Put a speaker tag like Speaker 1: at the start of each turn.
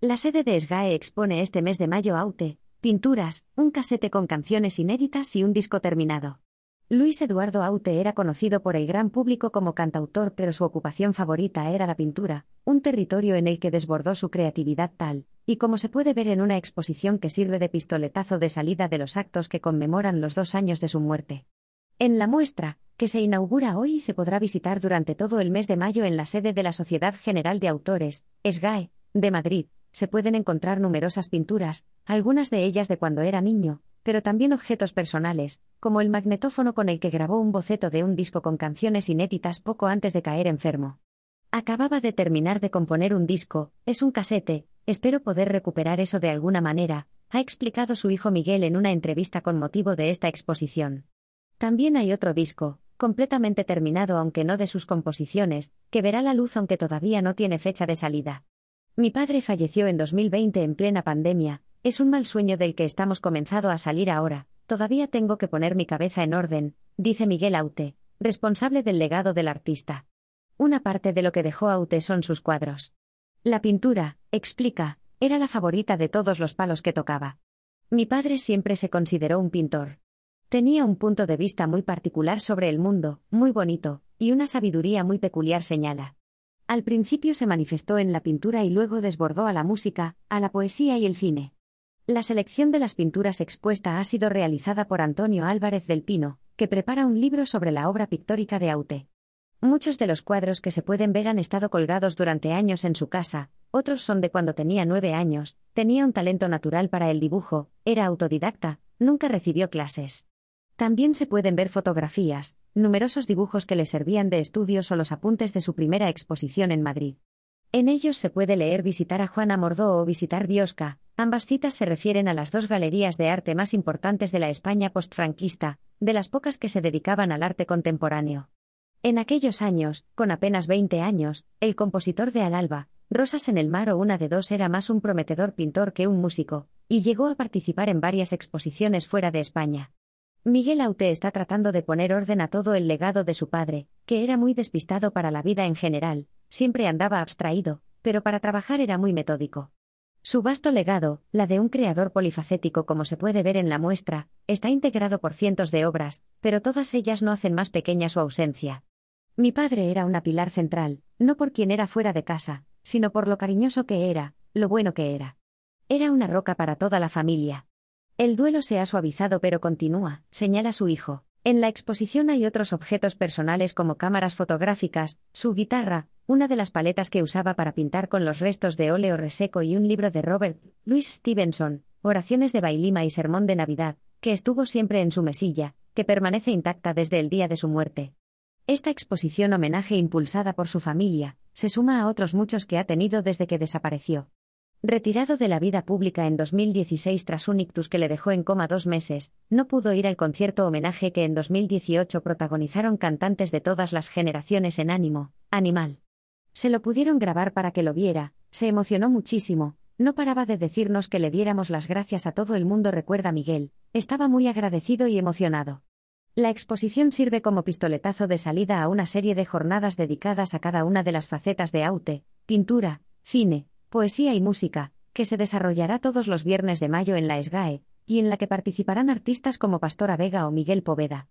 Speaker 1: La sede de SGAE expone este mes de mayo Aute, pinturas, un casete con canciones inéditas y un disco terminado. Luis Eduardo Aute era conocido por el gran público como cantautor, pero su ocupación favorita era la pintura, un territorio en el que desbordó su creatividad tal, y como se puede ver en una exposición que sirve de pistoletazo de salida de los actos que conmemoran los dos años de su muerte. En la muestra, que se inaugura hoy y se podrá visitar durante todo el mes de mayo en la sede de la Sociedad General de Autores, SGAE, de Madrid, se pueden encontrar numerosas pinturas, algunas de ellas de cuando era niño, pero también objetos personales, como el magnetófono con el que grabó un boceto de un disco con canciones inéditas poco antes de caer enfermo. Acababa de terminar de componer un disco, es un casete, espero poder recuperar eso de alguna manera, ha explicado su hijo Miguel en una entrevista con motivo de esta exposición. También hay otro disco, completamente terminado aunque no de sus composiciones, que verá la luz aunque todavía no tiene fecha de salida. Mi padre falleció en 2020 en plena pandemia, es un mal sueño del que estamos comenzado a salir ahora, todavía tengo que poner mi cabeza en orden, dice Miguel Aute, responsable del legado del artista. Una parte de lo que dejó Aute son sus cuadros. La pintura, explica, era la favorita de todos los palos que tocaba. Mi padre siempre se consideró un pintor. Tenía un punto de vista muy particular sobre el mundo, muy bonito, y una sabiduría muy peculiar señala. Al principio se manifestó en la pintura y luego desbordó a la música, a la poesía y el cine. La selección de las pinturas expuesta ha sido realizada por Antonio Álvarez del Pino, que prepara un libro sobre la obra pictórica de Aute. Muchos de los cuadros que se pueden ver han estado colgados durante años en su casa, otros son de cuando tenía nueve años, tenía un talento natural para el dibujo, era autodidacta, nunca recibió clases. También se pueden ver fotografías, numerosos dibujos que le servían de estudios o los apuntes de su primera exposición en Madrid. En ellos se puede leer visitar a Juana Mordó o visitar Biosca, ambas citas se refieren a las dos galerías de arte más importantes de la España postfranquista, de las pocas que se dedicaban al arte contemporáneo. En aquellos años, con apenas 20 años, el compositor de Alalba, Rosas en el mar o una de dos era más un prometedor pintor que un músico, y llegó a participar en varias exposiciones fuera de España. Miguel Aute está tratando de poner orden a todo el legado de su padre, que era muy despistado para la vida en general, siempre andaba abstraído, pero para trabajar era muy metódico. Su vasto legado, la de un creador polifacético como se puede ver en la muestra, está integrado por cientos de obras, pero todas ellas no hacen más pequeña su ausencia. Mi padre era una pilar central, no por quien era fuera de casa, sino por lo cariñoso que era, lo bueno que era. Era una roca para toda la familia. El duelo se ha suavizado pero continúa, señala su hijo. En la exposición hay otros objetos personales como cámaras fotográficas, su guitarra, una de las paletas que usaba para pintar con los restos de óleo reseco y un libro de Robert Louis Stevenson, Oraciones de Bailima y Sermón de Navidad, que estuvo siempre en su mesilla, que permanece intacta desde el día de su muerte. Esta exposición homenaje impulsada por su familia, se suma a otros muchos que ha tenido desde que desapareció. Retirado de la vida pública en 2016 tras un ictus que le dejó en coma dos meses, no pudo ir al concierto homenaje que en 2018 protagonizaron cantantes de todas las generaciones en ánimo, Animal. Se lo pudieron grabar para que lo viera, se emocionó muchísimo, no paraba de decirnos que le diéramos las gracias a todo el mundo, recuerda Miguel, estaba muy agradecido y emocionado. La exposición sirve como pistoletazo de salida a una serie de jornadas dedicadas a cada una de las facetas de Aute, pintura, cine, Poesía y Música, que se desarrollará todos los viernes de mayo en la SGAE, y en la que participarán artistas como Pastora Vega o Miguel Poveda.